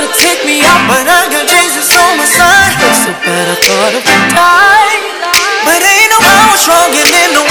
try to take me out, but I got Jesus on my side. So bad I thought I would die. But ain't no power stronger than the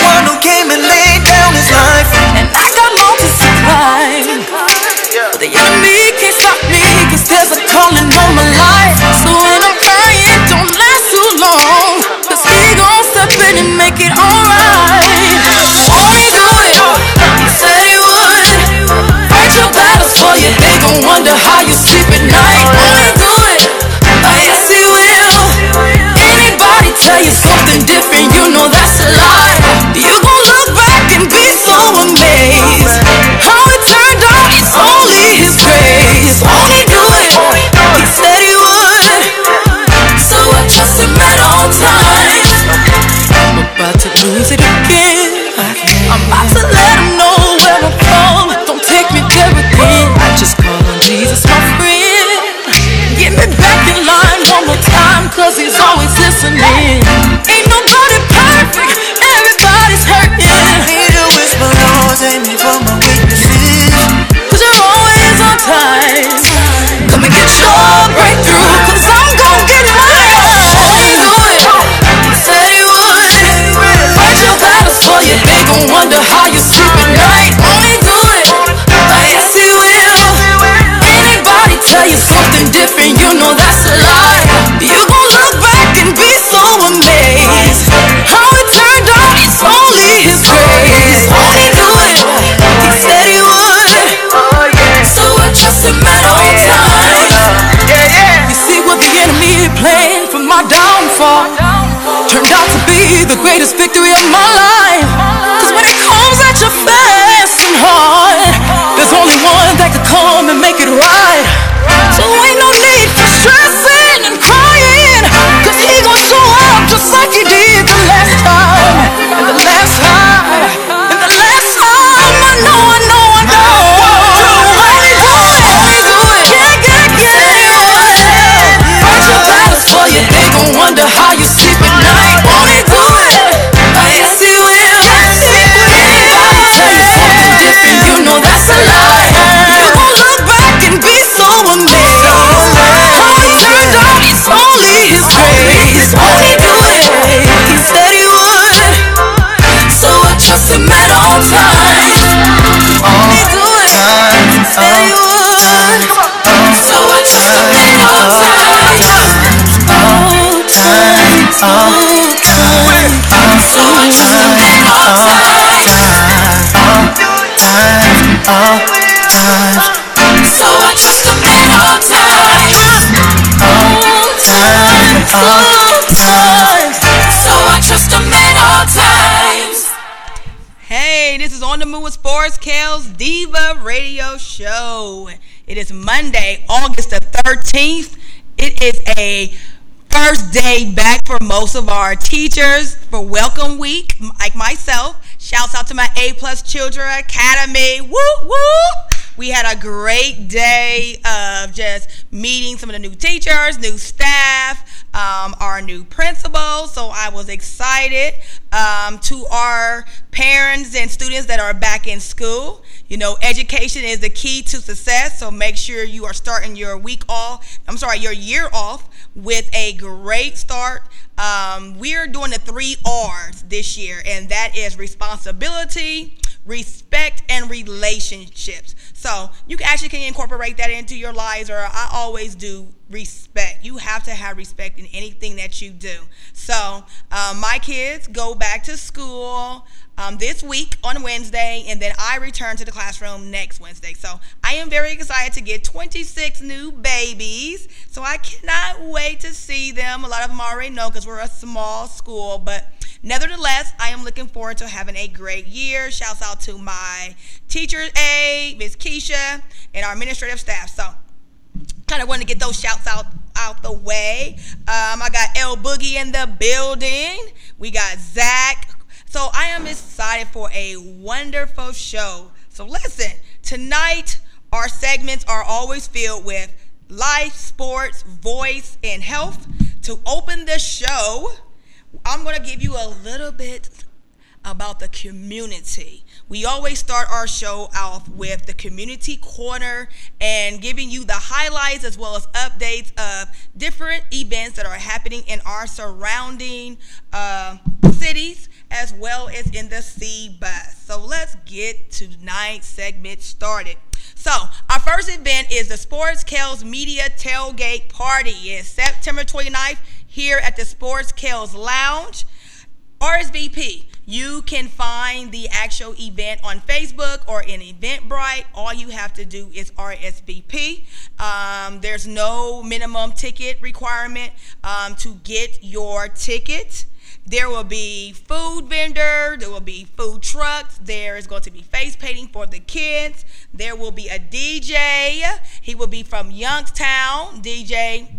tell you something different, you know that's a lie. You gon' look back and be so amazed. How it turned out, it's only his grace. Won't he do it? He said he would. So I trust him at all times. I'm about to lose it again. I'm about to let him know where I'm from. Don't take me there again. I just call on Jesus, my friend. Get me back in line one more time, cause he's always listening. Ain't nobody perfect, everybody's hurting. Need to whisper, Lord, save me my weaknesses. Cause you're always on time. Come and get your breakthrough, cause I'm gon' get mine. Won't he do it? Said he would. Fight your battles for you, they gon' wonder how you sleep at night. Won't do it? Oh, yes, he will. Anybody tell you something different, you know that's greatest victory of my life. I trust him at all. So I trust him at all. All. So I trust him at all all. All all times. On the Move with Sports Kale's Diva Radio Show. It is Monday, August the 13th. It is a first day back for most of our teachers for Welcome Week, like myself. Shouts out to my A Plus Children Academy. Woo woo! We had a great day of just meeting some of the new teachers, new staff, um, our new principal. So I was excited. Um, to our parents and students that are back in school, you know, education is the key to success. So make sure you are starting your week off. I'm sorry, your year off with a great start. Um, we're doing the three R's this year, and that is responsibility, respect, and relationships. So you actually can incorporate that into your lives, or I always do respect. You have to have respect in anything that you do. So um, my kids go back to school um, this week on Wednesday, and then I return to the classroom next Wednesday. So I am very excited to get 26 new babies. So I cannot wait to see them. A lot of them already know because we're a small school, but nevertheless, I am looking forward to having a great year. Shouts out to my teachers, A, Miss Keisha, and our administrative staff. So kind of want to get those shouts out out the way. Um, I got El Boogie in the building. We got Zach. So I am excited for a wonderful show. So listen, tonight our segments are always filled with life, sports, voice, and health. To open the show, I'm going to give you a little bit about the community. we always start our show off with the community corner and giving you the highlights as well as updates of different events that are happening in our surrounding uh, cities as well as in the C bus. So let's get tonight's segment started. So, our first event is the Sports Kells Media Tailgate Party. It's September 29th here at the Sports Kells Lounge. RSVP. You can find the actual event on Facebook or in Eventbrite. All you have to do is RSVP. Um, there's no minimum ticket requirement um, to get your ticket. There will be food vendor, there will be food trucks, there is going to be face painting for the kids. There will be a DJ. He will be from Youngstown, DJ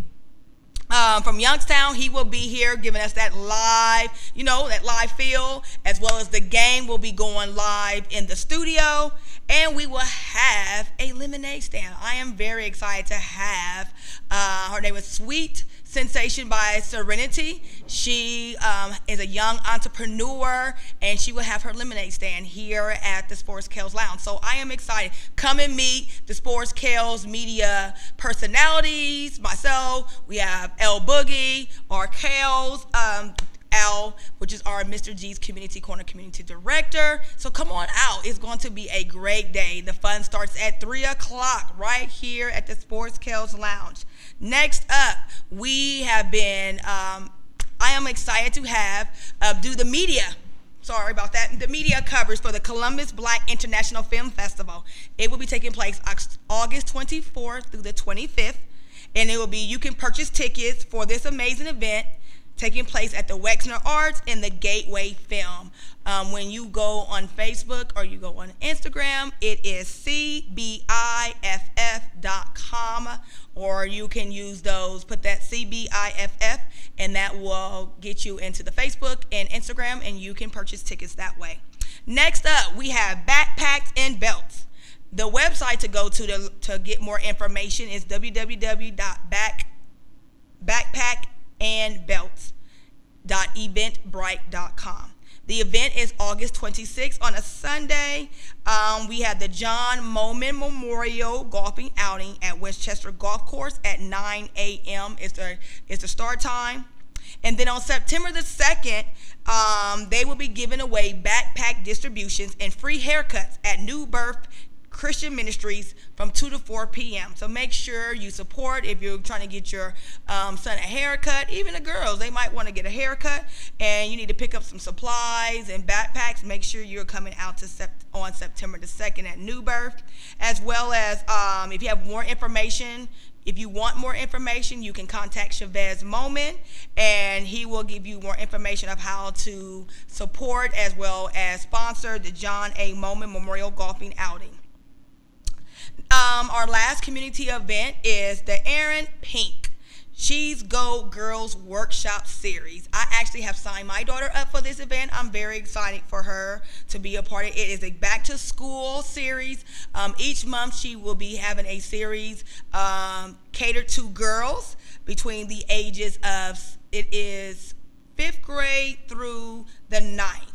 um, from Youngstown. He will be here giving us that live, you know, that live feel, as well as the game will be going live in the studio. And we will have a lemonade stand. I am very excited to have, uh, her name is Sweet Sensation by Serenity. She um, is a young entrepreneur and she will have her lemonade stand here at the Sports Kells Lounge. So I am excited. Come and meet the Sports Kells media personalities, myself. We have El Boogie, our Kells. Um, Al, which is our Mr. G's Community Corner Community Director. So come on out. It's going to be a great day. The fun starts at 3 o'clock right here at the Sports Kells Lounge. Next up, we have been, um, I am excited to have, uh, do the media sorry about that. The media covers for the Columbus Black International Film Festival. It will be taking place August 24th through the 25th, and it will be you can purchase tickets for this amazing event taking place at the Wexner Arts in the Gateway Film. Um, when you go on Facebook or you go on Instagram, it is cbiff.com, or you can use those, put that CBIFF, and that will get you into the Facebook and Instagram, and you can purchase tickets that way. Next up, we have backpacks and belts. The website to go to to, to get more information is www.backpackandbelts.eventbrite.com. The event is August 26th on a Sunday. Um, we have the John Moman Memorial Golfing Outing at Westchester Golf Course at 9 a.m. is the is the start time. And then on September the 2nd, um, they will be giving away backpack distributions and free haircuts at New Birth Christian Ministries from 2 to 4 p.m. So make sure you support if you're trying to get your um, son a haircut. Even the girls, they might want to get a haircut and you need to pick up some supplies and backpacks. Make sure you're coming out to sept- on September the 2nd at New Birth. As well as um, if you have more information, if you want more information, you can contact Chavez Moment, and he will give you more information of how to support as well as sponsor the John A. Moment Memorial Golfing Outing. Um, our last community event is the Aaron Pink She's Go Girls Workshop Series. I actually have signed my daughter up for this event. I'm very excited for her to be a part of it. It is a back to school series. Um, each month, she will be having a series um, catered to girls between the ages of it is fifth grade through the ninth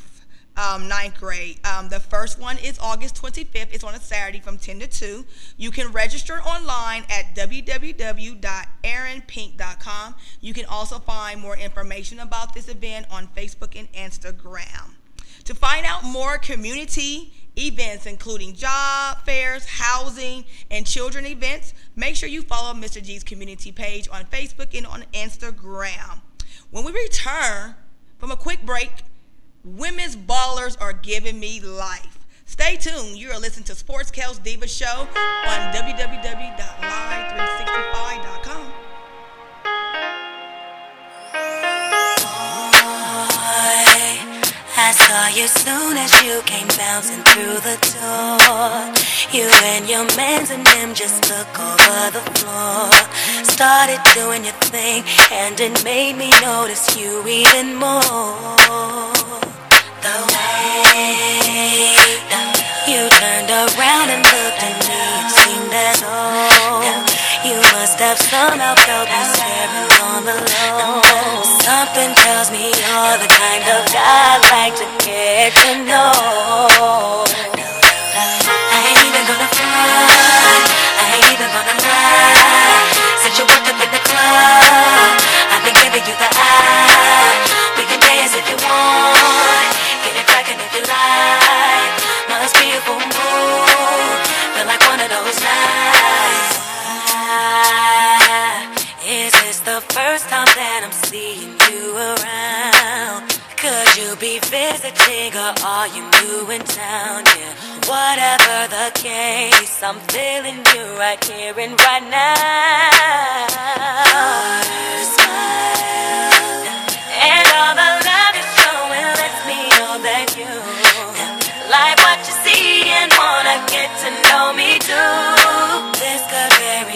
um, ninth grade. Um, the first one is August 25th. It's on a Saturday from 10 to 2. You can register online at www.aaronpink.com. You can also find more information about this event on Facebook and Instagram. To find out more community events, including job fairs, housing, and children events, make sure you follow Mr. G's community page on Facebook and on Instagram. When we return from a quick break, Women's ballers are giving me life. Stay tuned. You are listening to Sports Kells Diva Show on www.live365.com. I saw you soon as you came bouncing through the door. You and your mans and them just took over the floor. Started doing your thing, and it made me notice you even more. The way you turned around and looked at me, it seemed as though you must have somehow felt me staring on the low. Something tells me you're the kind of guy I like to get to know. I ain't even gonna I ain't even gonna lie. Since you club, I've the. We can dance if you want, get it if you like. Must be a full first time that I'm seeing you around? Could you be visiting or are you new in town? Yeah, whatever the case, I'm feeling you right here and right now. Like what you see and wanna get to know me too. This could very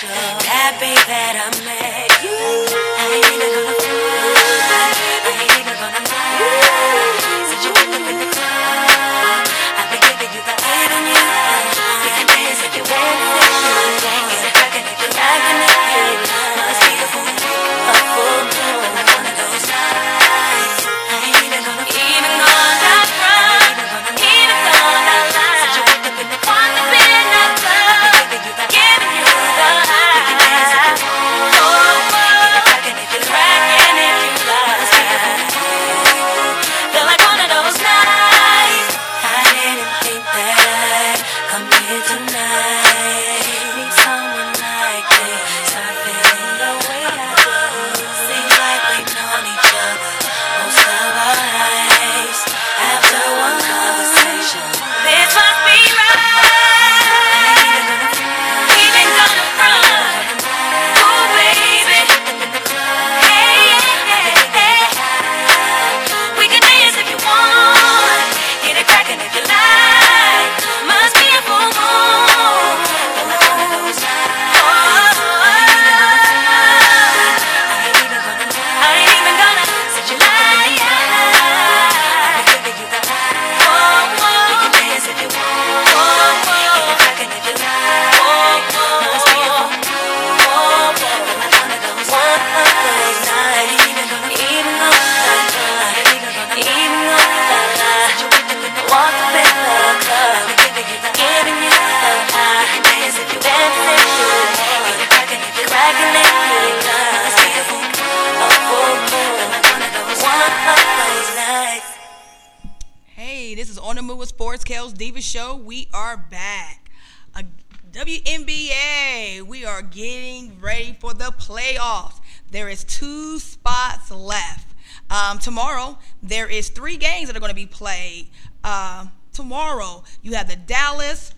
Happy that I met you. The Dallas.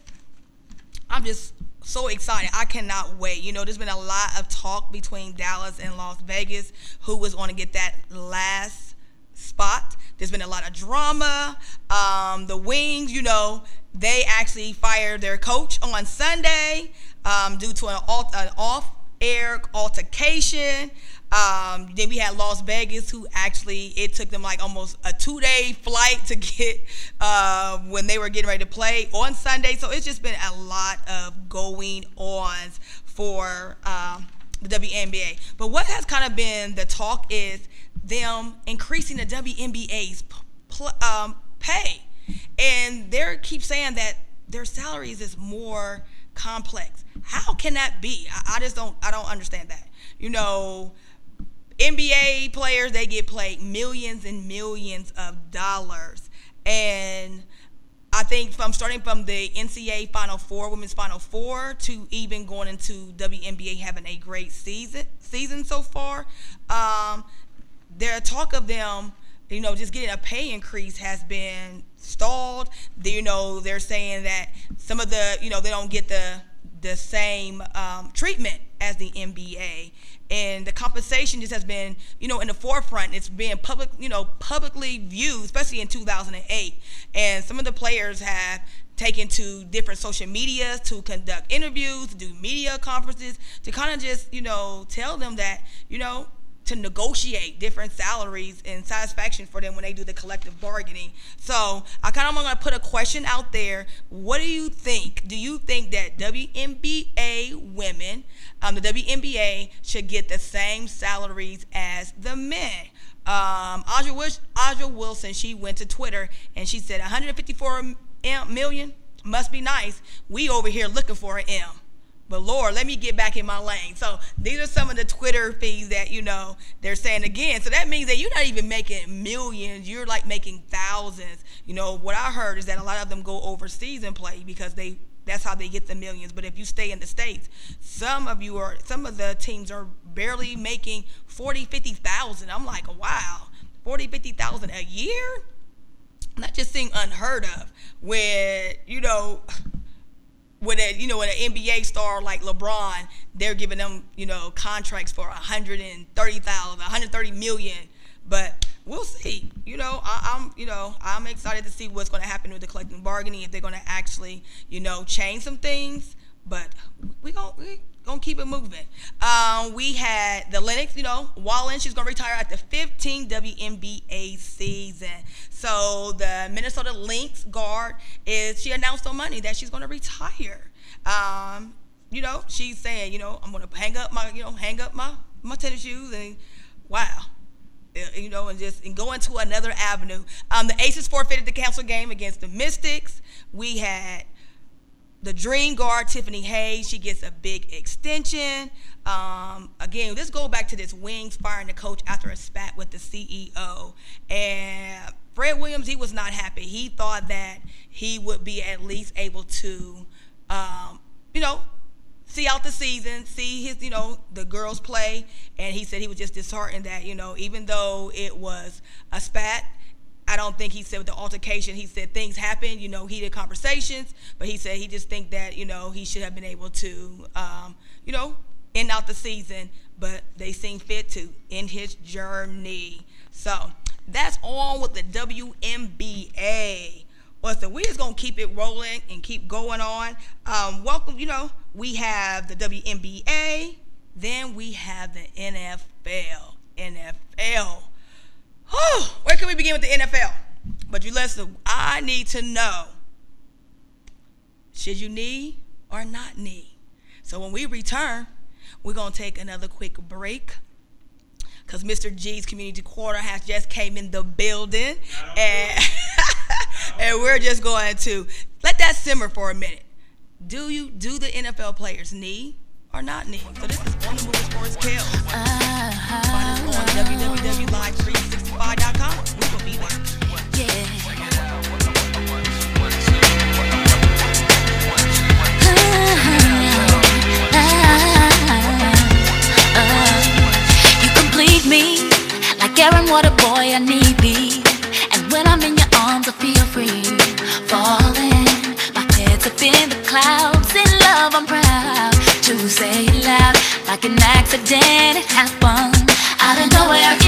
I'm just so excited. I cannot wait. You know, there's been a lot of talk between Dallas and Las Vegas who was going to get that last spot. There's been a lot of drama. Um, the Wings, you know, they actually fired their coach on Sunday um, due to an, alt- an off-air altercation. Um, then we had Las Vegas, who actually it took them like almost a two-day flight to get uh, when they were getting ready to play on Sunday. So it's just been a lot of going ons for um, the WNBA. But what has kind of been the talk is them increasing the WNBA's pl- um, pay, and they keep saying that their salaries is more complex. How can that be? I, I just don't. I don't understand that. You know, NBA players they get paid millions and millions of dollars, and I think from starting from the NCAA Final Four, Women's Final Four, to even going into WNBA having a great season season so far, um, their talk of them, you know, just getting a pay increase has been stalled. You know, they're saying that some of the, you know, they don't get the the same um, treatment as the NBA, and the compensation just has been, you know, in the forefront. It's being public, you know, publicly viewed, especially in 2008. And some of the players have taken to different social medias to conduct interviews, to do media conferences, to kind of just, you know, tell them that, you know, to negotiate different salaries and satisfaction for them when they do the collective bargaining. So I kind of want to put a question out there. What do you think? Do you think that WNBA women, um, the WNBA, should get the same salaries as the men? Um, Audra, A'ja Wilson, she went to Twitter and she said 154 million must be nice. We over here looking for an M. But Lord, let me get back in my lane. So these are some of the Twitter fees that you know they're saying again. So that means that you're not even making millions. You're like making thousands. You know what I heard is that a lot of them go overseas and play because they that's how they get the millions. But if you stay in the states, some of you are some of the teams are barely making 40, 50,000. I'm like, wow, 40, 50,000 a year? Not just seeing unheard of. Where you know with a you know with an NBA star like LeBron, they're giving them you know contracts for 130,000, 130 million. But we'll see. You know, I, am you know I'm excited to see what's going to happen with the collective bargaining if they're going to actually you know change some things. But we gonna we gonna keep it moving. Um, we had the Lynx, you know, Whalen. She's gonna retire at the 15 WNBA season. So the Minnesota Lynx guard is she announced on Monday that she's to retire. Um, you know, she's saying, you know, I'm to hang up my, you know, hang up my my tennis shoes and wow. Uh, you know, and just and go into another avenue. Um, the Aces forfeited the council game against the Mystics. We had the Dream guard Tiffany Hayes. She gets a big extension. Um, again, let's go back to this Wings firing the coach after a spat with the CEO. And Fred Williams, he was not happy. He thought that he would be at least able to, um, you know, see out the season, see his, you know, the girls play, and he said he was just disheartened that, you know, even though it was a spat, I don't think he said with the altercation, he said things happen, you know, heated conversations, but he said he just think that, you know, he should have been able to, um, you know, end out the season, but they seem fit to end his journey. So that's all with the WNBA. So we just gonna keep it rolling and keep going on. Um, welcome, you know, we have the WNBA, then we have the NFL. NFL. Whew, where can we begin with the NFL? But you listen, I need to know should you knee or not knee? So when we return, we're gonna take another quick break because Mr. G's community quarter has just came in the building, and and we're just going to let that simmer for a minute. Do you do the NFL players need or not need? So this is on the Move Sports Kells. Uh-huh. Find us on www.live365.com. We will be there. Caring what a boy I need be. And when I'm in your arms, I feel free. Falling, my head's up in the clouds. In love, I'm proud to say it loud. Like an accident, it happened. Out of nowhere, it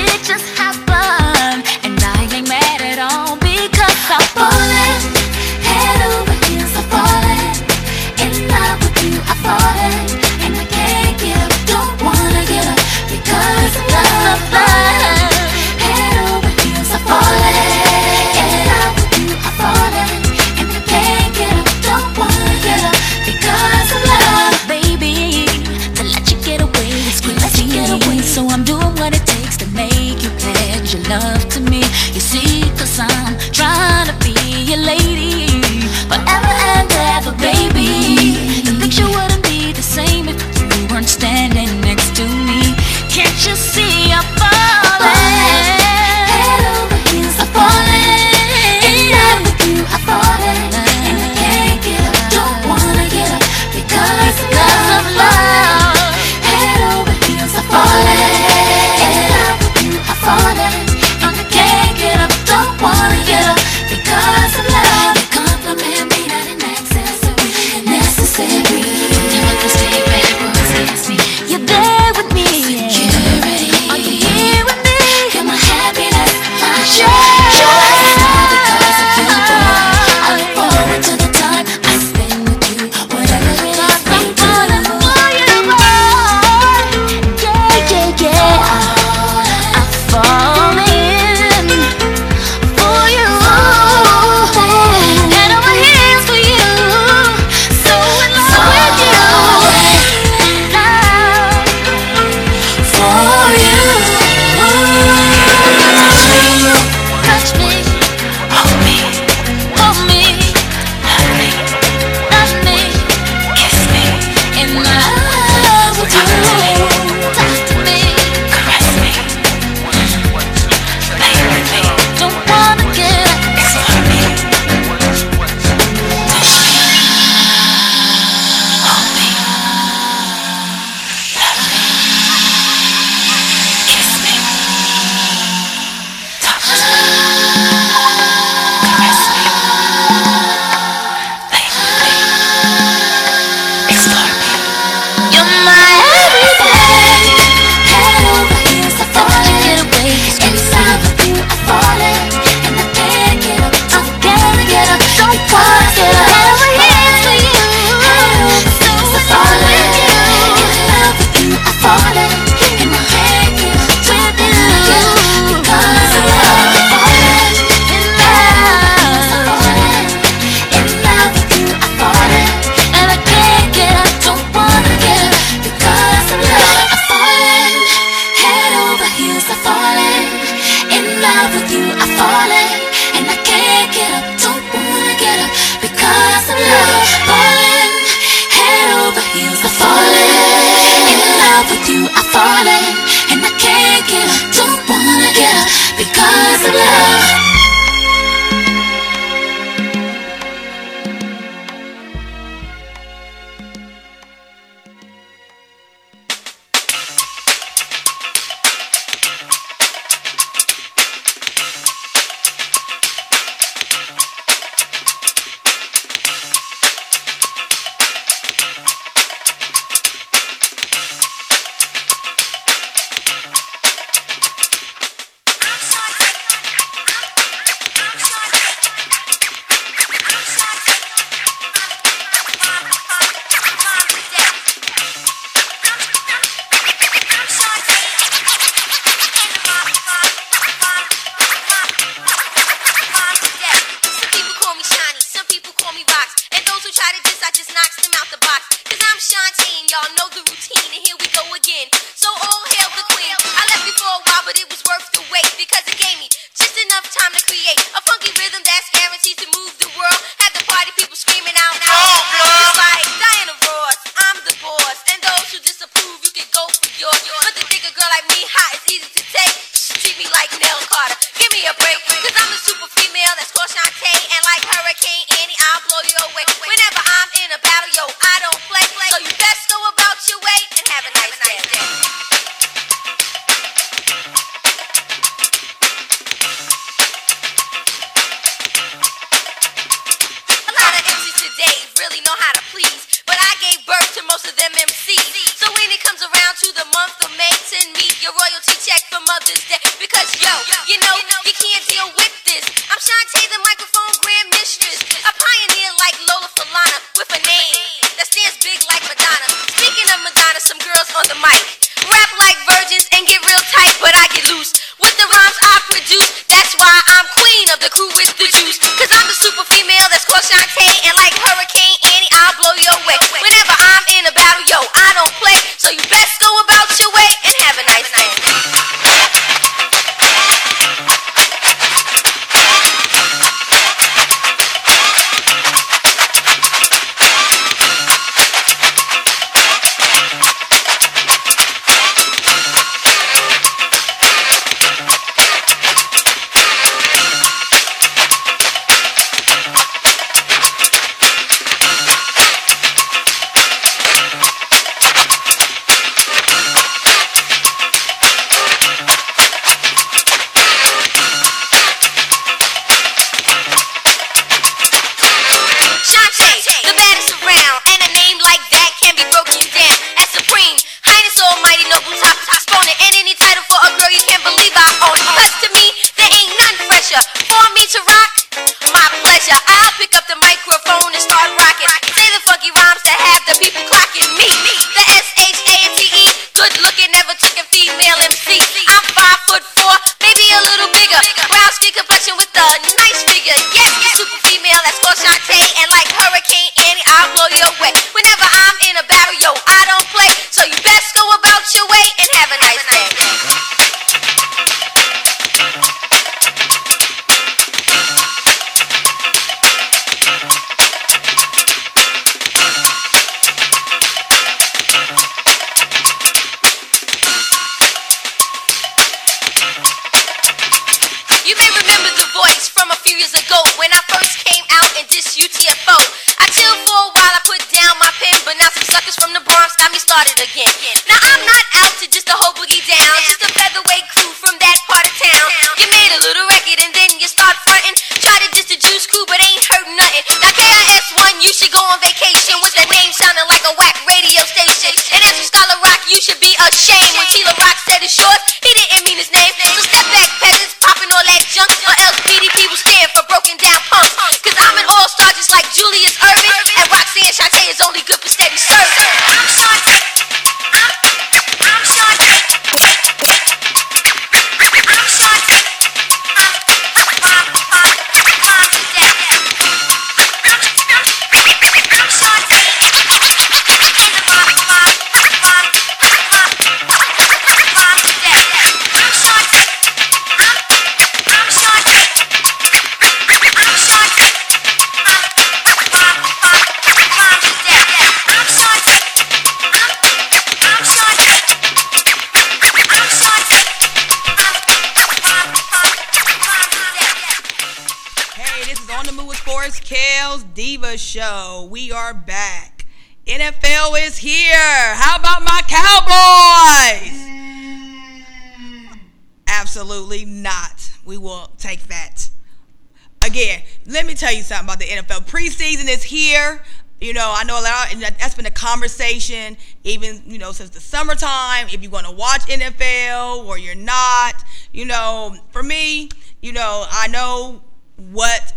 about the NFL. Preseason is here. You know, I know a lot, and that's been a conversation even, you know, since the summertime. If you're going to watch NFL or you're not, you know, for me, you know, I know what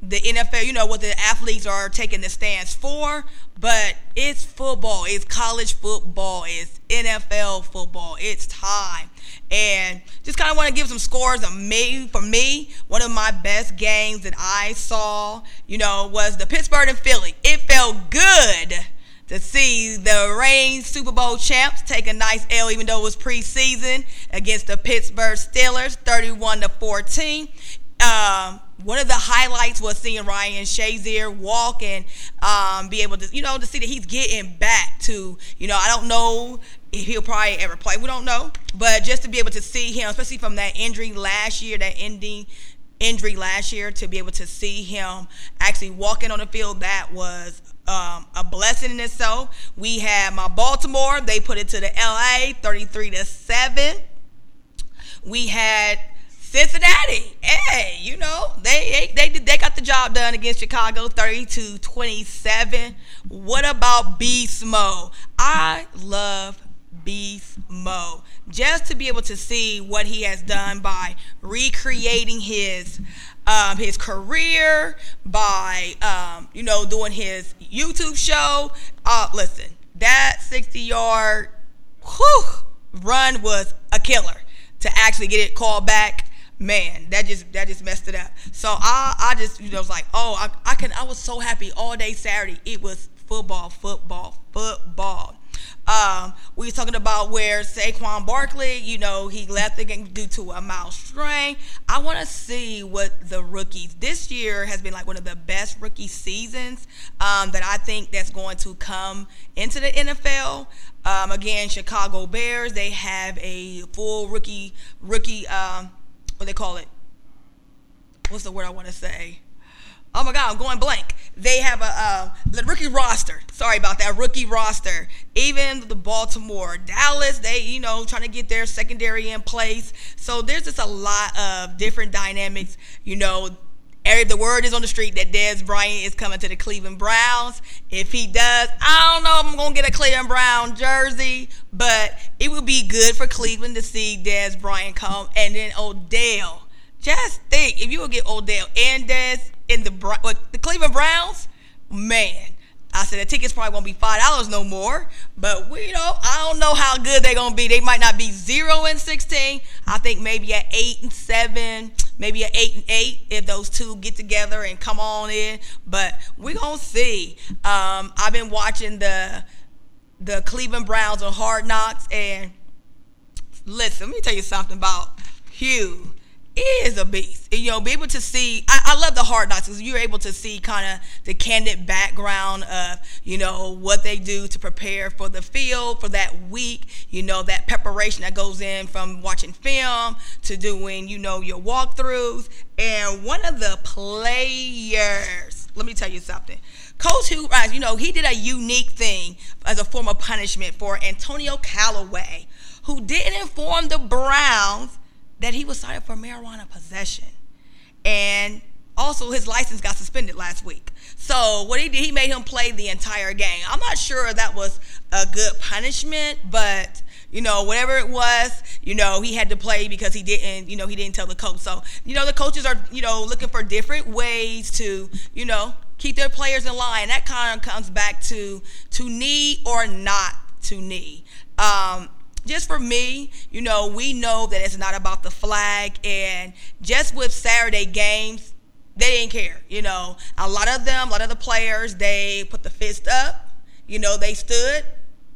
the NFL, you know, what the athletes are taking the stance for, but it's football, it's college football, it's NFL football, it's time. And just kind of want to give some scores of me. For me, one of my best games that I saw, you know, was the Pittsburgh and Philly. It felt good to see the reigning Super Bowl champs take a nice L, even though it was preseason, against the Pittsburgh Steelers, 31 to 14. Um, one of the highlights was seeing Ryan Shazier walk and um, be able to, you know, to see that he's getting back to, you know, I don't know if he'll probably ever play. We don't know, but just to be able to see him, especially from that injury last year, that ending injury last year, to be able to see him actually walking on the field, that was um, a blessing in itself. We had my Baltimore; they put it to the LA, thirty-three to seven. We had Cincinnati, hey, you know, they they they got the job done against Chicago 32 27. What about Beast Mode? I love Beast Mode. Just to be able to see what he has done by recreating his um, his career, by um, you know doing his YouTube show. Uh, listen, that 60 yard whew, run was a killer. To actually get it called back man, that just that just messed it up. So I I just you know was like, oh, I, I can I was so happy all day Saturday. It was football, football, football. Um, we were talking about where Saquon Barkley, you know, he left the game due to a mild strain. I want to see what the rookies this year has been like one of the best rookie seasons um, that I think that's going to come into the NFL. Um, again, Chicago Bears, they have a full rookie rookie um, what they call it. What's the word I want to say? Oh my God, I'm going blank. They have a um, the rookie roster. Sorry about that rookie roster. Even the Baltimore, Dallas, they you know trying to get their secondary in place. So there's just a lot of different dynamics. You know, the word is on the street that Dez Bryant is coming to the Cleveland Browns. If he does, I don't know if I'm going to get a Cleveland Brown jersey, but it would be good for Cleveland to see Dez Bryant come. And then Odell. Just think, if you would get Odell and Dez in the, the Cleveland Browns, man, I said the tickets probably won't be five dollars no more, but we, know, I don't know how good they're gonna be. They might not be zero and sixteen. I think maybe at eight and seven, maybe at eight and eight if those two get together and come on in. But we're gonna see. Um, I've been watching the the Cleveland Browns on Hard Knocks, and listen, let me tell you something about Hugh is a beast. You know, be able to see, I, I love the hard knocks because you're able to see kind of the candid background of, you know, what they do to prepare for the field for that week, you know, that preparation that goes in from watching film to doing, you know, your walkthroughs. And one of the players, let me tell you something. Coach Hugh Rice, you know, he did a unique thing as a form of punishment for Antonio Callaway, who didn't inform the Browns that he was cited for marijuana possession. And also his license got suspended last week. So what he did, he made him play the entire game. I'm not sure that was a good punishment, but you know, whatever it was, you know, he had to play because he didn't, you know, he didn't tell the coach. So, you know, the coaches are, you know, looking for different ways to, you know, keep their players in line. That kind of comes back to to knee or not to knee. Um, just for me, you know, we know that it's not about the flag. And just with Saturday games, they didn't care. You know, a lot of them, a lot of the players, they put the fist up. You know, they stood,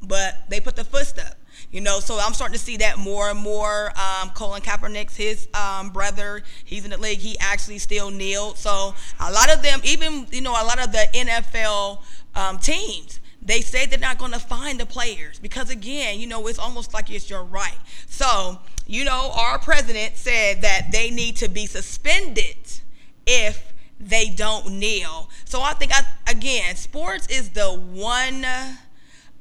but they put the fist up. You know, so I'm starting to see that more and more. Um, Colin Kaepernick's his um, brother, he's in the league. He actually still kneeled. So a lot of them, even you know, a lot of the NFL um, teams, they say they're not going to find the players because again you know it's almost like it's your right so you know our president said that they need to be suspended if they don't kneel. So I think I again, sports is the one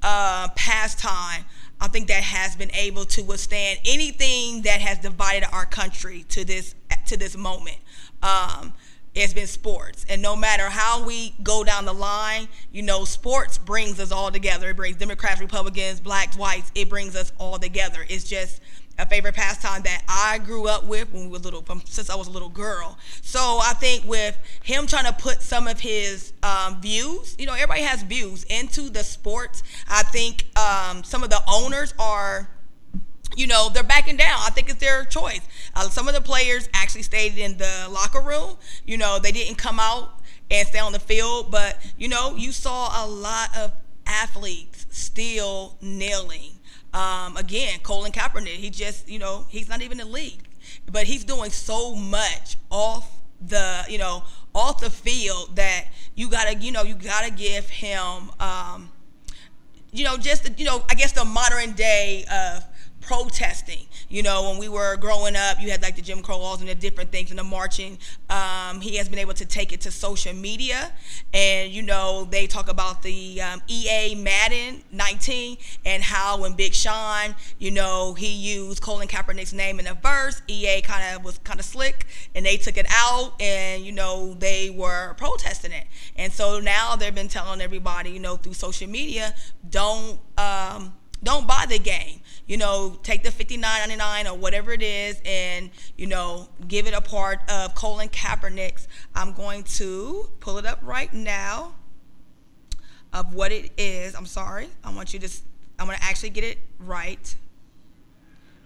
uh, pastime I think that has been able to withstand anything that has divided our country to this to this moment. Um, it's been sports, and no matter how we go down the line, you know, sports brings us all together. It brings Democrats, Republicans, blacks, whites. It brings us all together. It's just a favorite pastime that I grew up with when we were little, since I was a little girl. So I think with him trying to put some of his um, views, you know, everybody has views into the sports. I think um, some of the owners are you know, they're backing down. I think it's their choice. Uh, some of the players actually stayed in the locker room. You know, they didn't come out and stay on the field, but you know, you saw a lot of athletes still kneeling um, again, Colin Kaepernick, he just, you know, he's not even in the league, but he's doing so much off the, you know, off the field that you gotta, you know, you gotta give him, um, you know, just, you know, I guess the modern day of protesting. You know, when we were growing up, you had like the Jim Crow laws and the different things and the marching. Um, he has been able to take it to social media. And, you know, they talk about the um, EA Madden 19 and how when Big Sean, you know, he used Colin Kaepernick's name in a verse, EA kind of was kind of slick and they took it out and, you know, they were protesting it. And so now they've been telling everybody, you know, through social media, don't, um, don't buy the game you know, take the 59.99 or whatever it is and, you know, give it a part of Colin Kaepernick's. I'm going to pull it up right now of what it is. I'm sorry. I want you to, I'm going to actually get it right.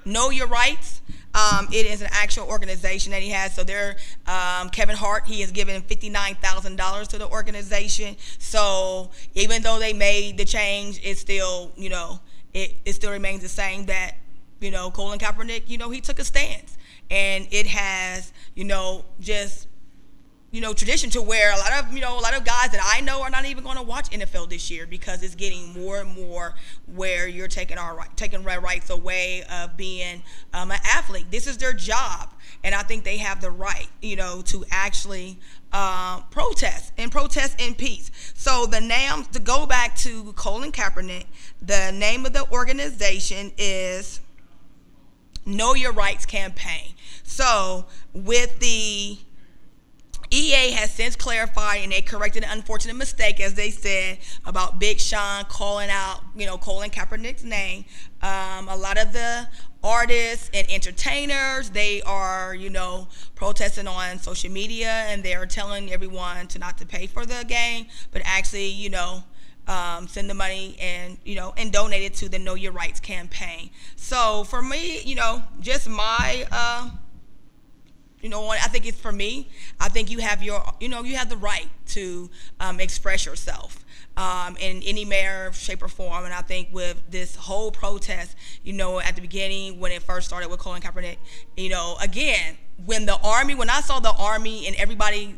Know Your Rights. Um, it is an actual organization that he has. So there, um, Kevin Hart, he has given $59,000 to the organization. So even though they made the change, it's still, you know, it, it still remains the same that, you know, Colin Kaepernick, you know, he took a stance. And it has, you know, just you know, tradition to where a lot of, you know, a lot of guys that I know are not even going to watch NFL this year because it's getting more and more where you're taking our right, taking our rights away of being um, an athlete. This is their job, and I think they have the right, you know, to actually uh, protest and protest in peace. So the name to go back to Colin Kaepernick, the name of the organization is Know Your Rights Campaign. So with the EA has since clarified and they corrected an unfortunate mistake, as they said, about Big Sean calling out, you know, Colin Kaepernick's name. Um, a lot of the artists and entertainers, they are, you know, protesting on social media and they are telling everyone to not to pay for the game, but actually, you know, um, send the money and you know and donate it to the Know Your Rights campaign. So for me, you know, just my. Uh, you know? I think it's for me. I think you have your, you know, you have the right to um, express yourself um, in any manner, shape, or form. And I think with this whole protest, you know, at the beginning when it first started with Colin Kaepernick, you know, again, when the army, when I saw the army and everybody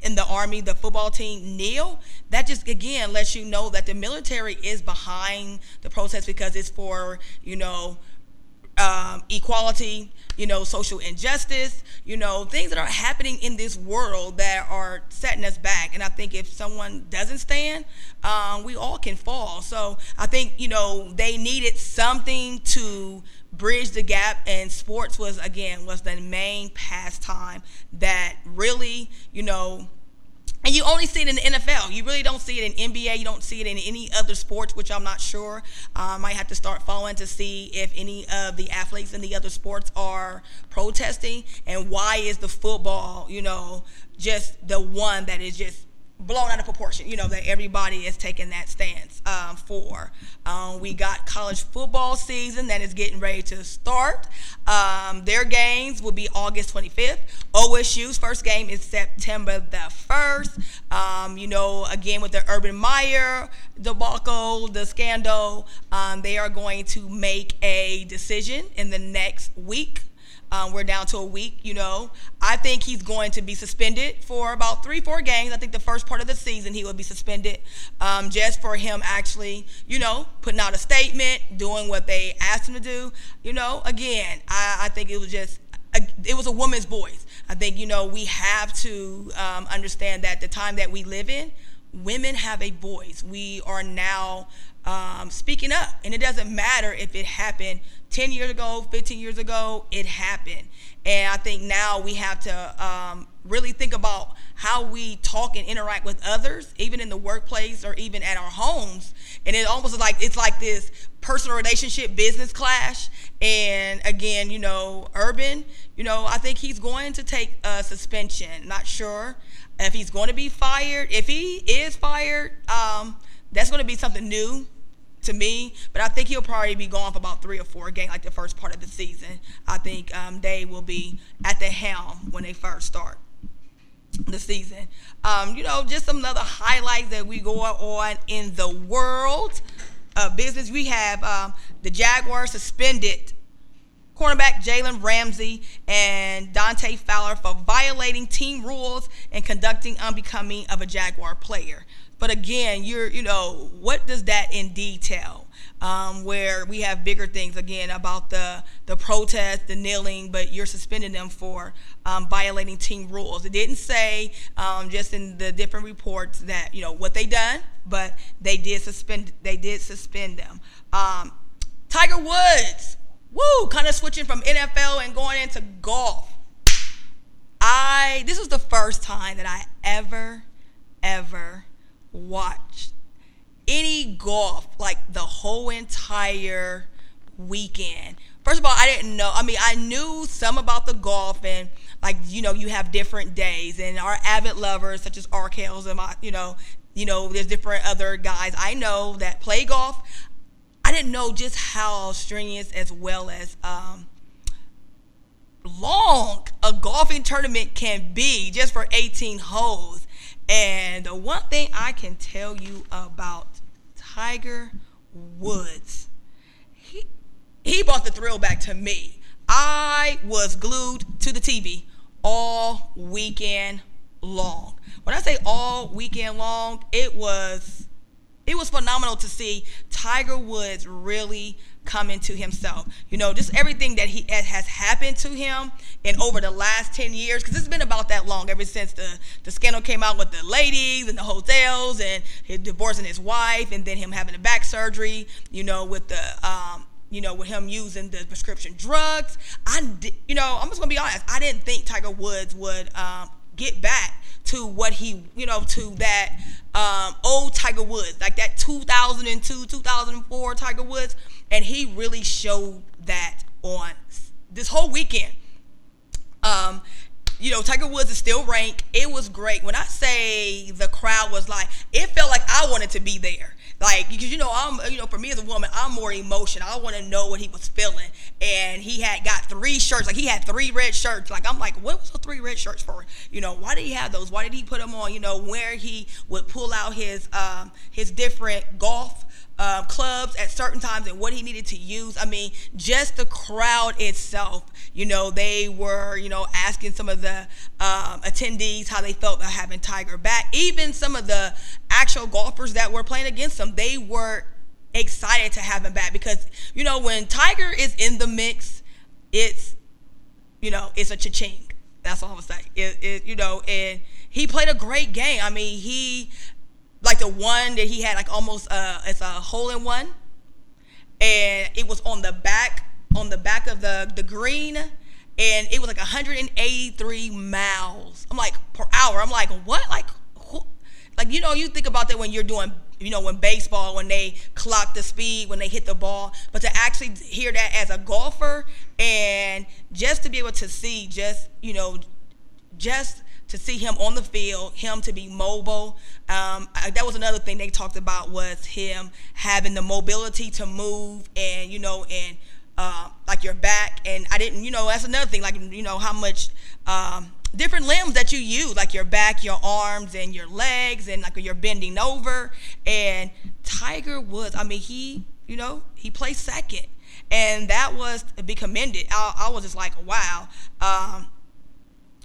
in the army, the football team kneel, that just again lets you know that the military is behind the protest because it's for, you know, um, equality, you know, social injustice, you know, things that are happening in this world that are setting us back. And I think if someone doesn't stand, um, we all can fall. So I think, you know, they needed something to bridge the gap and sports was again was the main pastime that really you know and you only see it in the NFL. You really don't see it in NBA. You don't see it in any other sports, which I'm not sure. I uh, might have to start following to see if any of the athletes in the other sports are protesting and why is the football, you know, just the one that is just blown out of proportion, you know, that everybody is taking that stance um, for. Um, we got college football season that is getting ready to start. Um, their games will be August 25th. OSU's first game is September the 1st. Um, you know, again, with the Urban Meyer debacle, the scandal, um, they are going to make a decision in the next week um, we're down to a week, you know. I think he's going to be suspended for about three, four games. I think the first part of the season he will be suspended um, just for him actually, you know, putting out a statement, doing what they asked him to do. You know, again, I, I think it was just, it was a woman's voice. I think you know we have to um, understand that the time that we live in, women have a voice. We are now um, speaking up, and it doesn't matter if it happened 10 years ago, 15 years ago, it happened. And I think now we have to um, really think about how we talk and interact with others, even in the workplace or even at our homes. And it almost like it's like this personal relationship business clash. And again, you know, Urban, you know, I think he's going to take a suspension. Not sure if he's going to be fired. If he is fired, um, that's going to be something new to me. But I think he'll probably be gone for about three or four games, like the first part of the season. I think um, they will be at the helm when they first start the season. Um, you know, just some other highlights that we go on in the world of business. We have um, the Jaguars suspended cornerback Jalen Ramsey and Dante Fowler for violating team rules and conducting unbecoming of a Jaguar player. But again, you're, you know, what does that in detail? Um, where we have bigger things again about the the protest, the kneeling, but you're suspending them for um, violating team rules. It didn't say um, just in the different reports that you know what they done, but they did suspend they did suspend them. Um, Tiger Woods, woo, kind of switching from NFL and going into golf. I this was the first time that I ever ever watched any golf like the whole entire weekend. First of all, I didn't know. I mean, I knew some about the golf and like you know you have different days and our avid lovers such as Arkels and my you know you know there's different other guys I know that play golf. I didn't know just how strenuous as well as um, long a golfing tournament can be just for 18 holes. And the one thing I can tell you about Tiger Woods, he, he brought the thrill back to me. I was glued to the TV all weekend long. When I say all weekend long, it was it was phenomenal to see Tiger Woods really come into himself. You know, just everything that he has happened to him in over the last 10 years, because it's been about that long, ever since the, the scandal came out with the ladies and the hotels and his divorcing his wife and then him having a back surgery, you know, with the, um, you know, with him using the prescription drugs. I, you know, I'm just gonna be honest. I didn't think Tiger Woods would um, get back to what he, you know, to that um, old Tiger Woods, like that 2002, 2004 Tiger Woods and he really showed that on this whole weekend. Um, you know, Tiger Woods is still ranked. It was great. When I say the crowd was like, it felt like I wanted to be there. Like, because you know, I'm, you know, for me as a woman, I'm more emotion. I want to know what he was feeling. And he had got three shirts. Like, he had three red shirts. Like, I'm like, what was the three red shirts for? You know, why did he have those? Why did he put them on? You know, where he would pull out his, um, his different golf uh, clubs at certain times and what he needed to use. I mean, just the crowd itself, you know, they were, you know, asking some of the um, attendees how they felt about having Tiger back. Even some of the actual golfers that were playing against him, they were excited to have him back because, you know, when Tiger is in the mix, it's, you know, it's a cha-ching. That's all I'm saying. It, it, you know, and he played a great game. I mean, he like the one that he had like almost uh it's a hole in one. And it was on the back on the back of the the green and it was like 183 miles i'm like per hour. I'm like what? Like who? like you know you think about that when you're doing you know when baseball when they clock the speed when they hit the ball. But to actually hear that as a golfer and just to be able to see just you know just to see him on the field, him to be mobile. Um, I, that was another thing they talked about was him having the mobility to move and you know and uh, like your back. And I didn't, you know, that's another thing. Like you know how much um, different limbs that you use, like your back, your arms, and your legs, and like you're bending over. And Tiger Woods, I mean, he, you know, he placed second, and that was to be commended. I, I was just like, wow. Um,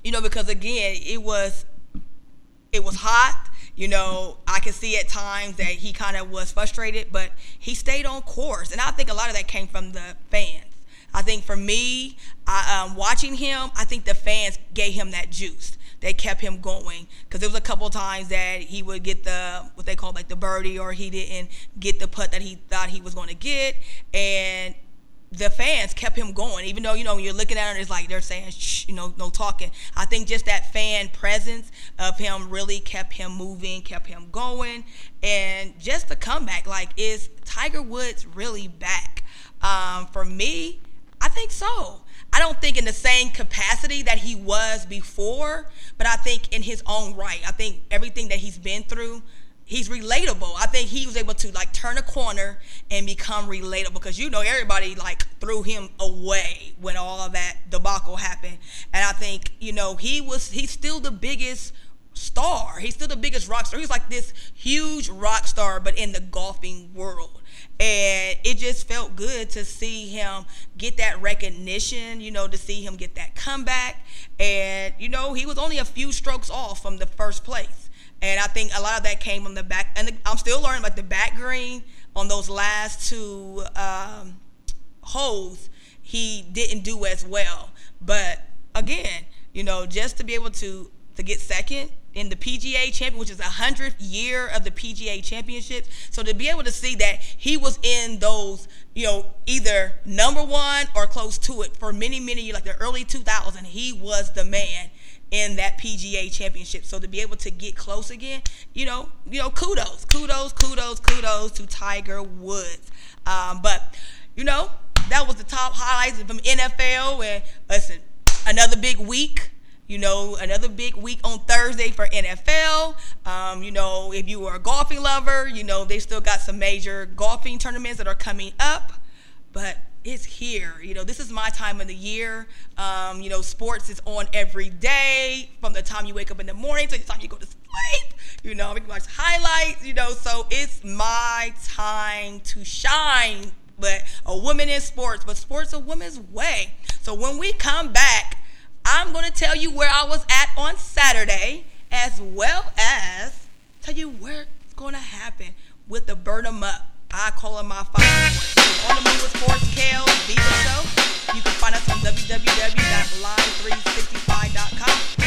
you know, because again, it was it was hot. You know, I could see at times that he kind of was frustrated, but he stayed on course, and I think a lot of that came from the fans. I think for me, I, um, watching him, I think the fans gave him that juice They kept him going. Because there was a couple times that he would get the what they call like the birdie, or he didn't get the putt that he thought he was going to get, and the fans kept him going, even though you know when you're looking at it, it's like they're saying, Shh, you know, no talking. I think just that fan presence of him really kept him moving, kept him going, and just the comeback. Like, is Tiger Woods really back? Um, for me, I think so. I don't think in the same capacity that he was before, but I think in his own right. I think everything that he's been through, he's relatable. I think he was able to like turn a corner and become relatable because you know everybody like threw him away when all of that debacle happened. And I think, you know, he was he's still the biggest star. He's still the biggest rock star. He's like this huge rock star but in the golfing world and it just felt good to see him get that recognition you know to see him get that comeback and you know he was only a few strokes off from the first place and i think a lot of that came on the back and the, i'm still learning about the back green on those last two um, holes he didn't do as well but again you know just to be able to to get second in the PGA champion, which is a hundredth year of the PGA championships. So to be able to see that he was in those, you know, either number one or close to it for many, many years, like the early 2000s, he was the man in that PGA championship. So to be able to get close again, you know, you know, kudos, kudos, kudos, kudos to Tiger Woods. Um, but you know, that was the top highlights from NFL. And listen, another big week you know, another big week on Thursday for NFL. Um, you know, if you are a golfing lover, you know, they still got some major golfing tournaments that are coming up. But it's here. You know, this is my time of the year. Um, you know, sports is on every day from the time you wake up in the morning to the time you go to sleep. You know, we can watch highlights, you know, so it's my time to shine. But a woman in sports, but sports a woman's way. So when we come back, I'm going to tell you where I was at on Saturday, as well as tell you where it's going to happen with the Burn 'em Up. I call them my five On the with Sports Kells Diva Show. You can find us on www.live365.com.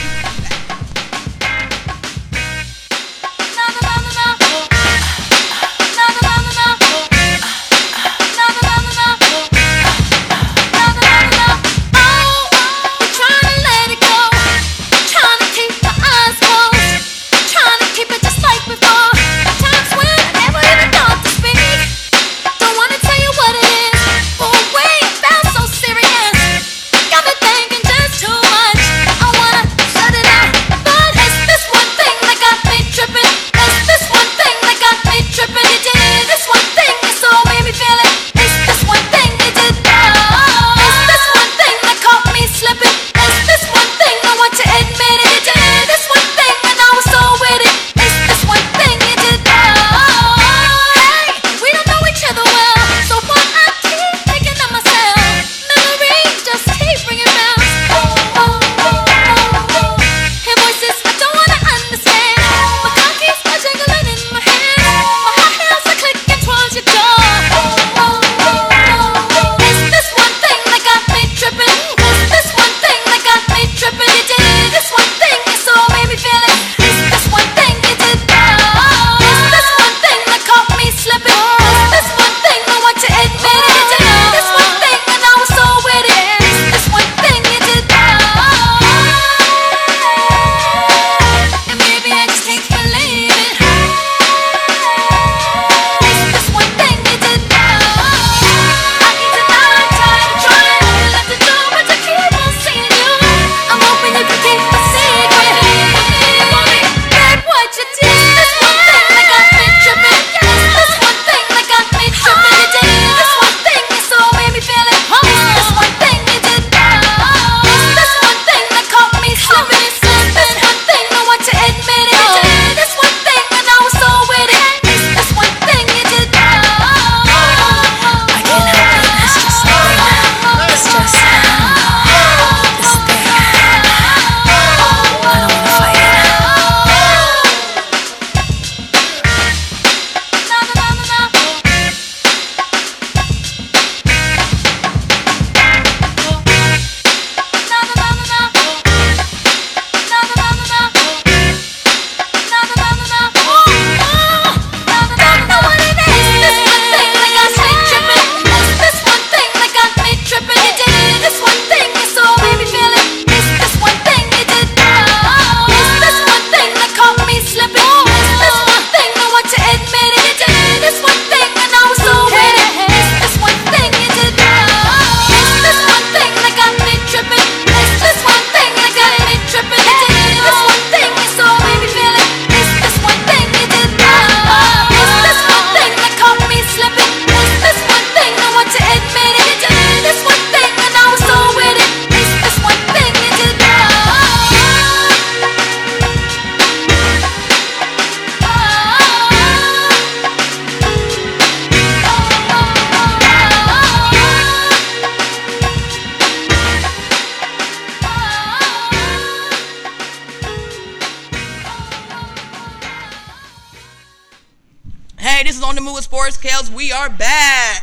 back.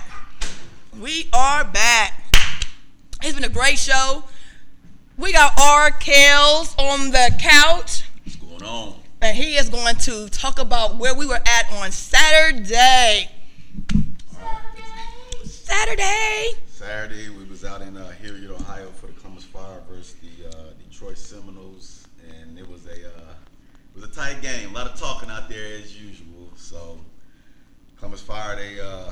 We are back. It's been a great show. We got R. Kels on the couch. What's going on? And he is going to talk about where we were at on Saturday. Saturday. Saturday, we was out in uh, Hilliard, Ohio for the Columbus Fire versus the uh, Detroit Seminoles, and it was a uh, it was a tight game. A lot of talking out there as usual. So Columbus Fire, they uh,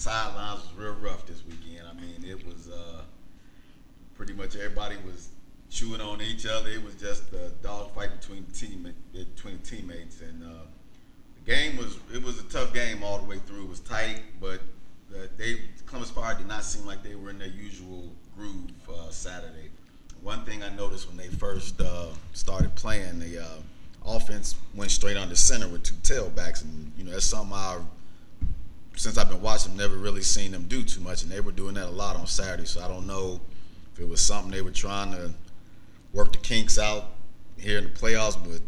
sidelines was real rough this weekend. I mean, it was uh, pretty much everybody was chewing on each other. It was just a dogfight between team between teammates, and uh, the game was it was a tough game all the way through. It was tight, but the, they Columbus Fire did not seem like they were in their usual groove uh, Saturday. One thing I noticed when they first uh, started playing, the uh, offense went straight on the center with two tailbacks, and you know that's something I since I've been watching, never really seen them do too much, and they were doing that a lot on Saturday. So I don't know if it was something they were trying to work the kinks out here in the playoffs, but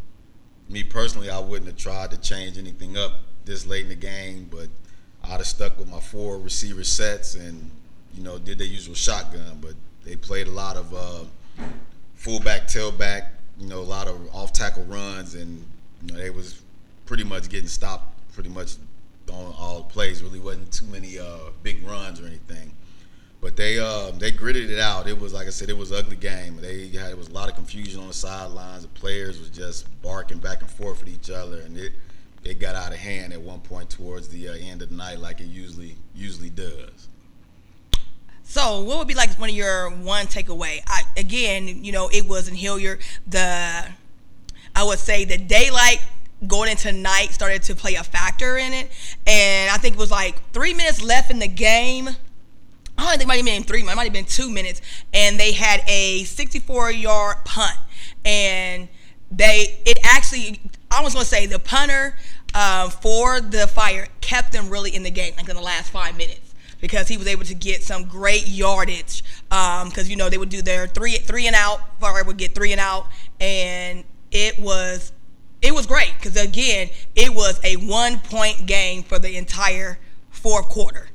me personally, I wouldn't have tried to change anything up this late in the game, but I'd have stuck with my four receiver sets and you know did their usual shotgun. But they played a lot of uh, fullback, tailback, you know, a lot of off tackle runs, and you know they was pretty much getting stopped pretty much on all plays. Really wasn't too many uh, big runs or anything. But they uh, they gritted it out. It was like I said, it was an ugly game. They had it was a lot of confusion on the sidelines. The players was just barking back and forth with each other, and it it got out of hand at one point towards the uh, end of the night, like it usually usually does. So, what would be like one of your one takeaway? I, again, you know, it was in Hilliard. The I would say the daylight going into night started to play a factor in it, and I think it was like three minutes left in the game. I don't think it might have been three. It might have been two minutes, and they had a 64-yard punt, and they it actually I was gonna say the punter uh, for the fire kept them really in the game, like in the last five minutes, because he was able to get some great yardage. Because um, you know they would do their three three and out, fire would get three and out, and it was it was great because again it was a one point game for the entire fourth quarter.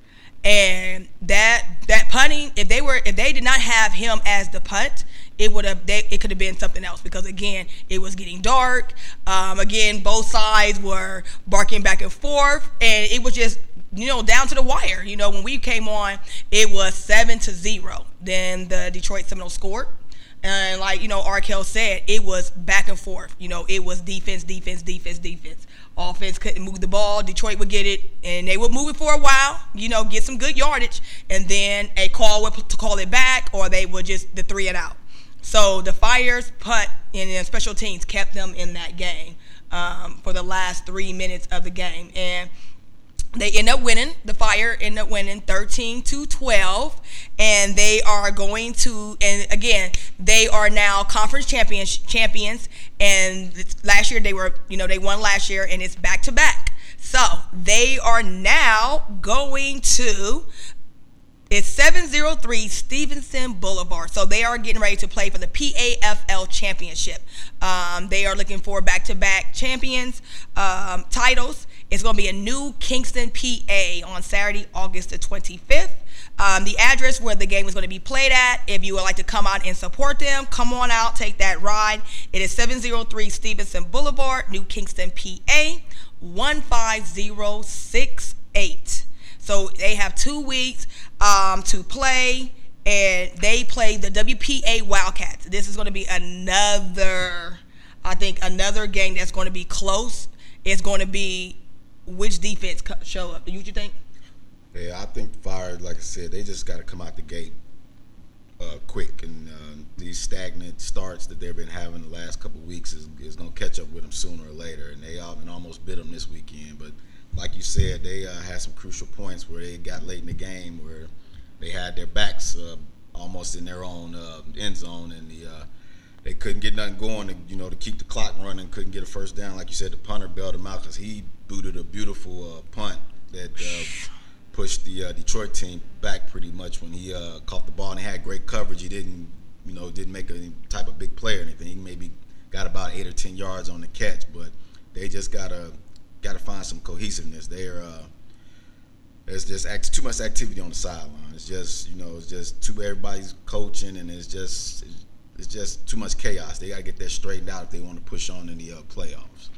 And that that punting if they were if they did not have him as the punt it would have they, it could have been something else because again it was getting dark. Um, again both sides were barking back and forth and it was just you know down to the wire. You know when we came on it was seven to zero. Then the detroit seminoles scored and like you know Arkel said it was back and forth. You know it was defense defense defense defense. Offense couldn't move the ball. Detroit would get it and they would move it for a while you know get some good yardage and then a call would to call it back or they would just the three and out. So the Fires punt and special teams kept them in that game um, for the last three minutes of the game, and they end up winning. The Fire end up winning 13 to 12, and they are going to. And again, they are now conference champions. Champions, and last year they were, you know, they won last year, and it's back to back. So they are now going to it's 703 Stevenson Boulevard. So they are getting ready to play for the PAFL Championship. Um, they are looking for back to back champions um, titles. It's going to be a new Kensington, PA on Saturday, August the 25th. Um, the address where the game is going to be played at, if you would like to come out and support them, come on out, take that ride. It is 703 Stevenson Boulevard, New Kensington, PA, 15068. So they have two weeks um, to play, and they play the WPA Wildcats. This is going to be another, I think, another game that's going to be close. It's going to be which defense show up. You what you think? Yeah, I think Fire, like I said, they just got to come out the gate uh, quick, and uh, these stagnant starts that they've been having the last couple weeks is, is going to catch up with them sooner or later, and they almost bit them this weekend, but like you said, they uh, had some crucial points where they got late in the game where they had their backs uh, almost in their own uh, end zone, and the uh, they couldn't get nothing going. To, you know, to keep the clock running, couldn't get a first down. Like you said, the punter bailed him out because he booted a beautiful uh, punt that uh, pushed the Detroit team back pretty much when he caught the ball and had great coverage. He didn't, you know, didn't make any type of big play or anything. He maybe got about eight or ten yards on the catch, but they just got to got to find some cohesiveness. They're uh, It's just act, too much activity on the sideline. It's just you know, it's just too everybody's coaching, and it's just it's just too much chaos. They got to get that straightened out if they want to push on in the uh, playoffs.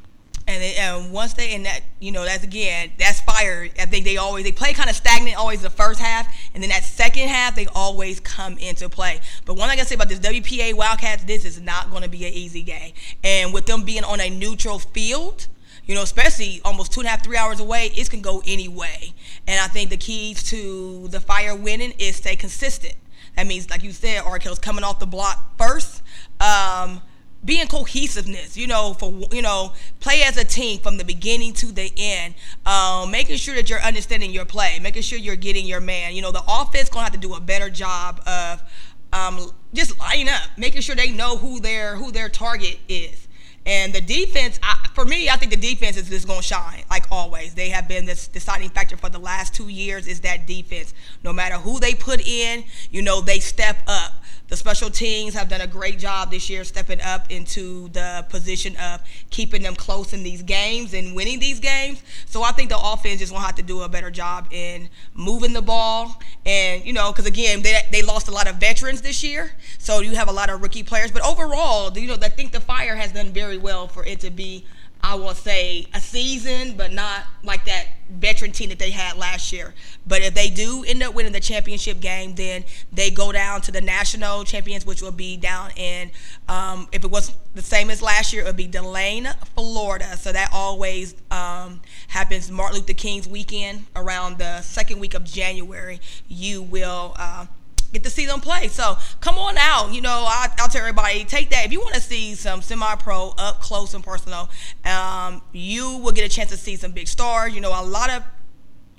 And, they, and once they in that, you know, that's again, that's fire. I think they always they play kind of stagnant always the first half, and then that second half they always come into play. But one thing I can say about this WPA Wildcats, this is not going to be an easy game. And with them being on a neutral field, you know, especially almost two and a half, three hours away, it can go any way. And I think the keys to the fire winning is stay consistent. That means, like you said, Arkell's coming off the block first. Um, being cohesiveness, you know, for you know, play as a team from the beginning to the end. Um, making sure that you're understanding your play, making sure you're getting your man. You know, the offense gonna have to do a better job of um, just lining up, making sure they know who their who their target is. And the defense, I, for me, I think the defense is just going to shine like always. They have been this deciding factor for the last two years. Is that defense? No matter who they put in, you know, they step up. The special teams have done a great job this year stepping up into the position of keeping them close in these games and winning these games. So I think the offense just going to have to do a better job in moving the ball. And, you know, because again, they, they lost a lot of veterans this year. So you have a lot of rookie players. But overall, you know, I think the Fire has done very well for it to be – I will say a season, but not like that veteran team that they had last year. But if they do end up winning the championship game, then they go down to the national champions, which will be down in, um, if it was the same as last year, it would be DeLand, Florida. So that always um, happens Martin Luther King's weekend around the second week of January. You will. Uh, get to see them play. So come on out. You know, I, will tell everybody, take that. If you want to see some semi-pro up close and personal, um, you will get a chance to see some big stars. You know, a lot of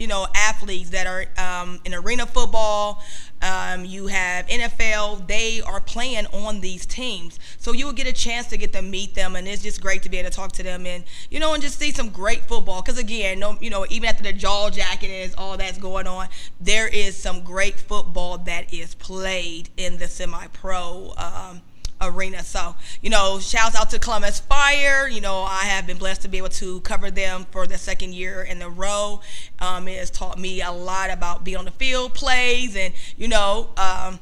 you know, athletes that are um, in arena football. Um, you have NFL. They are playing on these teams, so you will get a chance to get to meet them, and it's just great to be able to talk to them and you know, and just see some great football. Because again, no, you know, even after the jaw jacket is all that's going on, there is some great football that is played in the semi-pro. Um, arena. So, you know, shouts out to Columbus Fire. You know, I have been blessed to be able to cover them for the second year in a row. Um, it has taught me a lot about being on the field plays and, you know, um,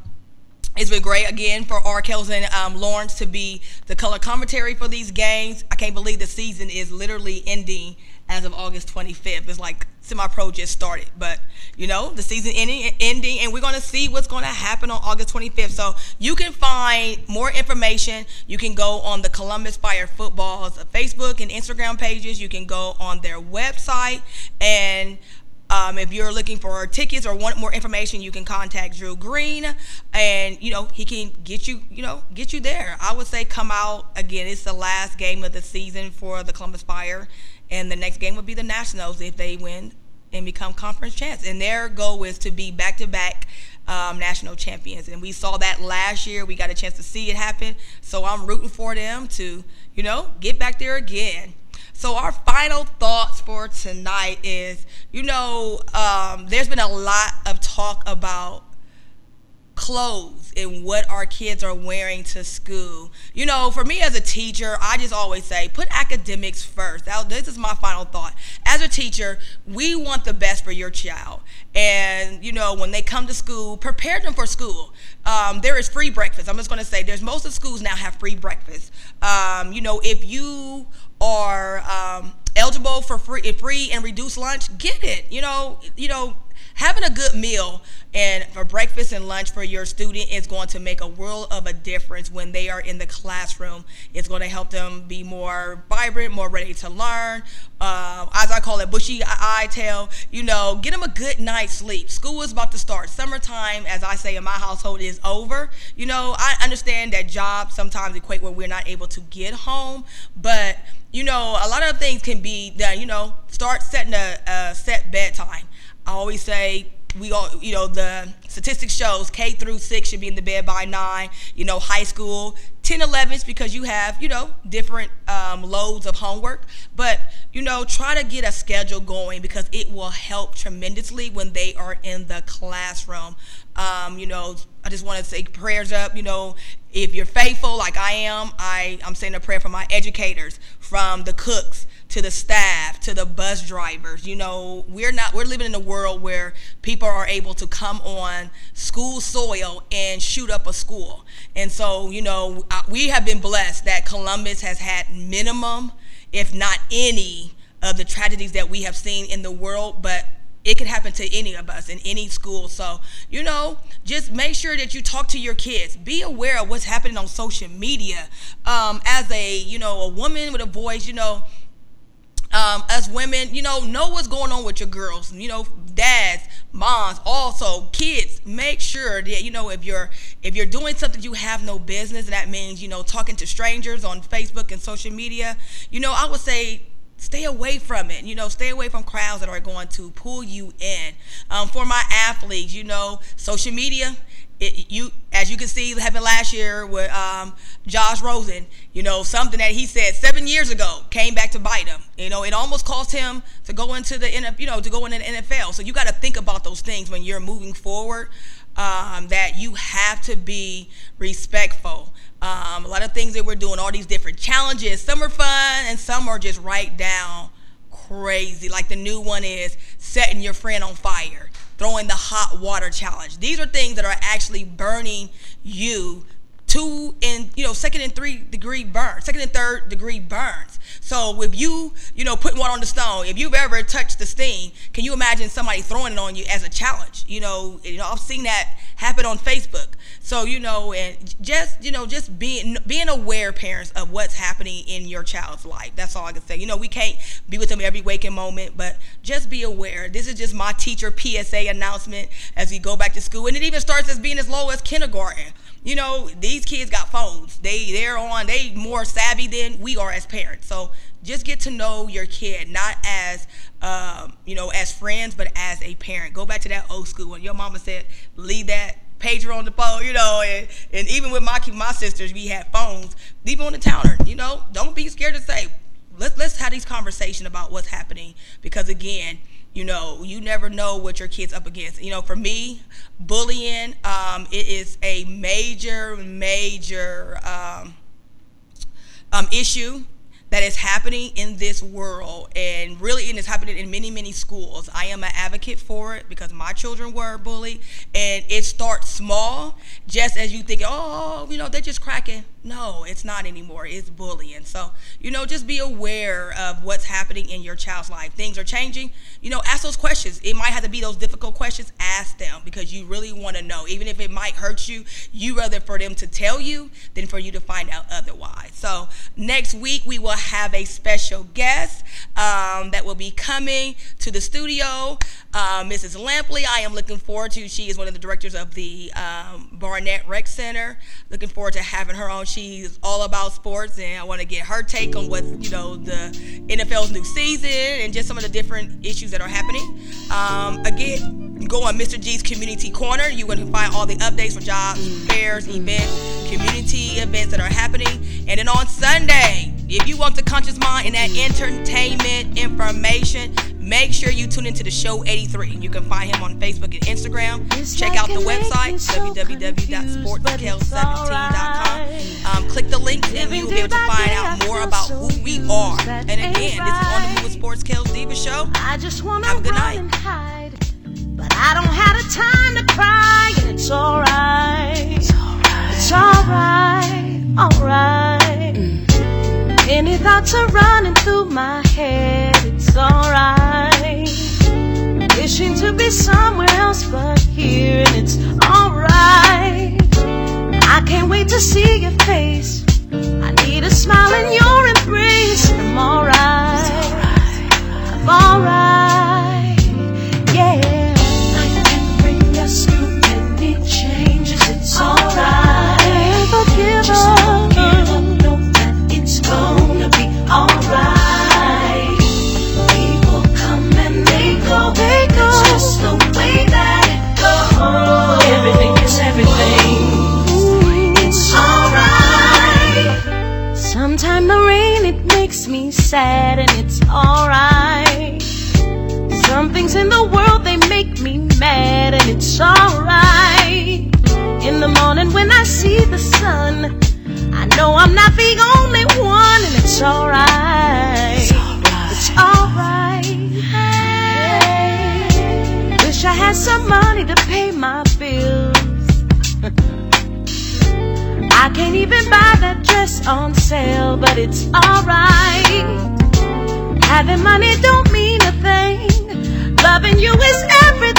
it's been great again for Arkels and um, Lawrence to be the color commentary for these games. I can't believe the season is literally ending as of August 25th. It's like semi-pro just started, but you know the season ending, ending, and we're gonna see what's gonna happen on August 25th. So you can find more information. You can go on the Columbus Fire Football's Facebook and Instagram pages. You can go on their website and. Um, if you're looking for tickets or want more information, you can contact Drew Green, and you know he can get you, you know, get you there. I would say come out again. It's the last game of the season for the Columbus Fire, and the next game would be the Nationals if they win and become conference champs. And their goal is to be back to back national champions. And we saw that last year. We got a chance to see it happen. So I'm rooting for them to, you know, get back there again. So our final thoughts for tonight is, you know, um, there's been a lot of talk about clothes and what our kids are wearing to school. You know, for me as a teacher, I just always say put academics first. Now, this is my final thought. As a teacher, we want the best for your child. And, you know, when they come to school, prepare them for school. Um, there is free breakfast. I'm just going to say there's most of schools now have free breakfast. Um, you know, if you are um, eligible for free, free and reduced lunch, get it. You know, you know, having a good meal and for breakfast and lunch for your student is going to make a world of a difference when they are in the classroom. It's going to help them be more vibrant, more ready to learn. Uh, as I call it, bushy eye tail. You know, get them a good night's sleep. School is about to start. Summertime, as I say in my household, is over. You know, I understand that jobs sometimes equate where we're not able to get home, but you know, a lot of things can be done. You know, start setting a, a set bedtime I always say we all, you know, the statistics shows K through six should be in the bed by nine. You know, high school, 10, 11s because you have, you know, different um, loads of homework. But, you know, try to get a schedule going because it will help tremendously when they are in the classroom. Um, you know, I just want to say prayers up. You know, if you're faithful like I am, I, I'm saying a prayer for my educators, from the cooks to the staff, to the bus drivers. You know, we're not we're living in a world where people are able to come on school soil and shoot up a school. And so, you know, we have been blessed that Columbus has had minimum, if not any, of the tragedies that we have seen in the world, but it could happen to any of us in any school. So, you know, just make sure that you talk to your kids. Be aware of what's happening on social media. Um, as a, you know, a woman with a voice, you know, um, as women, you know, know what's going on with your girls. You know, dads, moms, also kids. Make sure that you know if you're if you're doing something you have no business. And that means you know talking to strangers on Facebook and social media. You know, I would say stay away from it. You know, stay away from crowds that are going to pull you in. Um, for my athletes, you know, social media. It, you, as you can see, happened last year with um, Josh Rosen. You know, something that he said seven years ago came back to bite him. You know, it almost cost him to go into the you know to go into the NFL. So you got to think about those things when you're moving forward. Um, that you have to be respectful. Um, a lot of things that we're doing, all these different challenges. Some are fun and some are just right down crazy. Like the new one is setting your friend on fire, throwing the hot water challenge. These are things that are actually burning you two and you know second and three degree burns, second and third degree burns. So if you you know putting water on the stone, if you've ever touched the sting, can you imagine somebody throwing it on you as a challenge? You know, you know I've seen that happen on Facebook. So you know, and just you know, just being being aware, parents, of what's happening in your child's life. That's all I can say. You know, we can't be with them every waking moment, but just be aware. This is just my teacher PSA announcement as we go back to school, and it even starts as being as low as kindergarten. You know, these kids got phones. They they're on. They more savvy than we are as parents. So just get to know your kid, not as um, you know, as friends, but as a parent. Go back to that old school when your mama said, "Leave that pager on the phone," you know, and, and even with my my sisters, we had phones. Leave on the counter, you know. Don't be scared to say, "Let's let's have these conversation about what's happening," because again, you know, you never know what your kid's up against. You know, for me, bullying, um, it is a major, major um, um, issue that is happening in this world and really it is happening in many many schools. I am an advocate for it because my children were bullied and it starts small just as you think oh you know they're just cracking. No it's not anymore. It's bullying. So you know just be aware of what's happening in your child's life. Things are changing. You know ask those questions. It might have to be those difficult questions. Ask them because you really want to know. Even if it might hurt you you rather for them to tell you than for you to find out otherwise. So next week we will have a special guest um, that will be coming to the studio. Uh, Mrs. Lampley, I am looking forward to. She is one of the directors of the um, Barnett Rec Center. Looking forward to having her on. She's all about sports, and I want to get her take on what you know the NFL's new season and just some of the different issues that are happening. Um, again, go on Mr. G's Community Corner. You're going to find all the updates for jobs, fairs, events, community events that are happening. And then on Sunday, if you want the conscious mind and that entertainment information, make sure you tune into the show 83. You can find him on Facebook and Instagram. Check out the website, www.sportskel17.com. Um, click the links and you will be able to find out more about who we are. And again, this is on the Move with Sports Kells Diva Show. Have a good night. But I don't have the time to cry, and it's alright. It's alright. It's alright. Alright. Any thoughts are running through my head, it's alright. Wishing to be somewhere else but here, and it's alright. I can't wait to see your face. I need a smile in your embrace. I'm alright. I'm alright. it's alright. In the morning when I see the sun, I know I'm not the only one, and it's alright. It's alright. It's alright. Wish I had some money to pay my bills. I can't even buy that dress on sale, but it's alright. Having money don't mean a thing. Loving you is everything.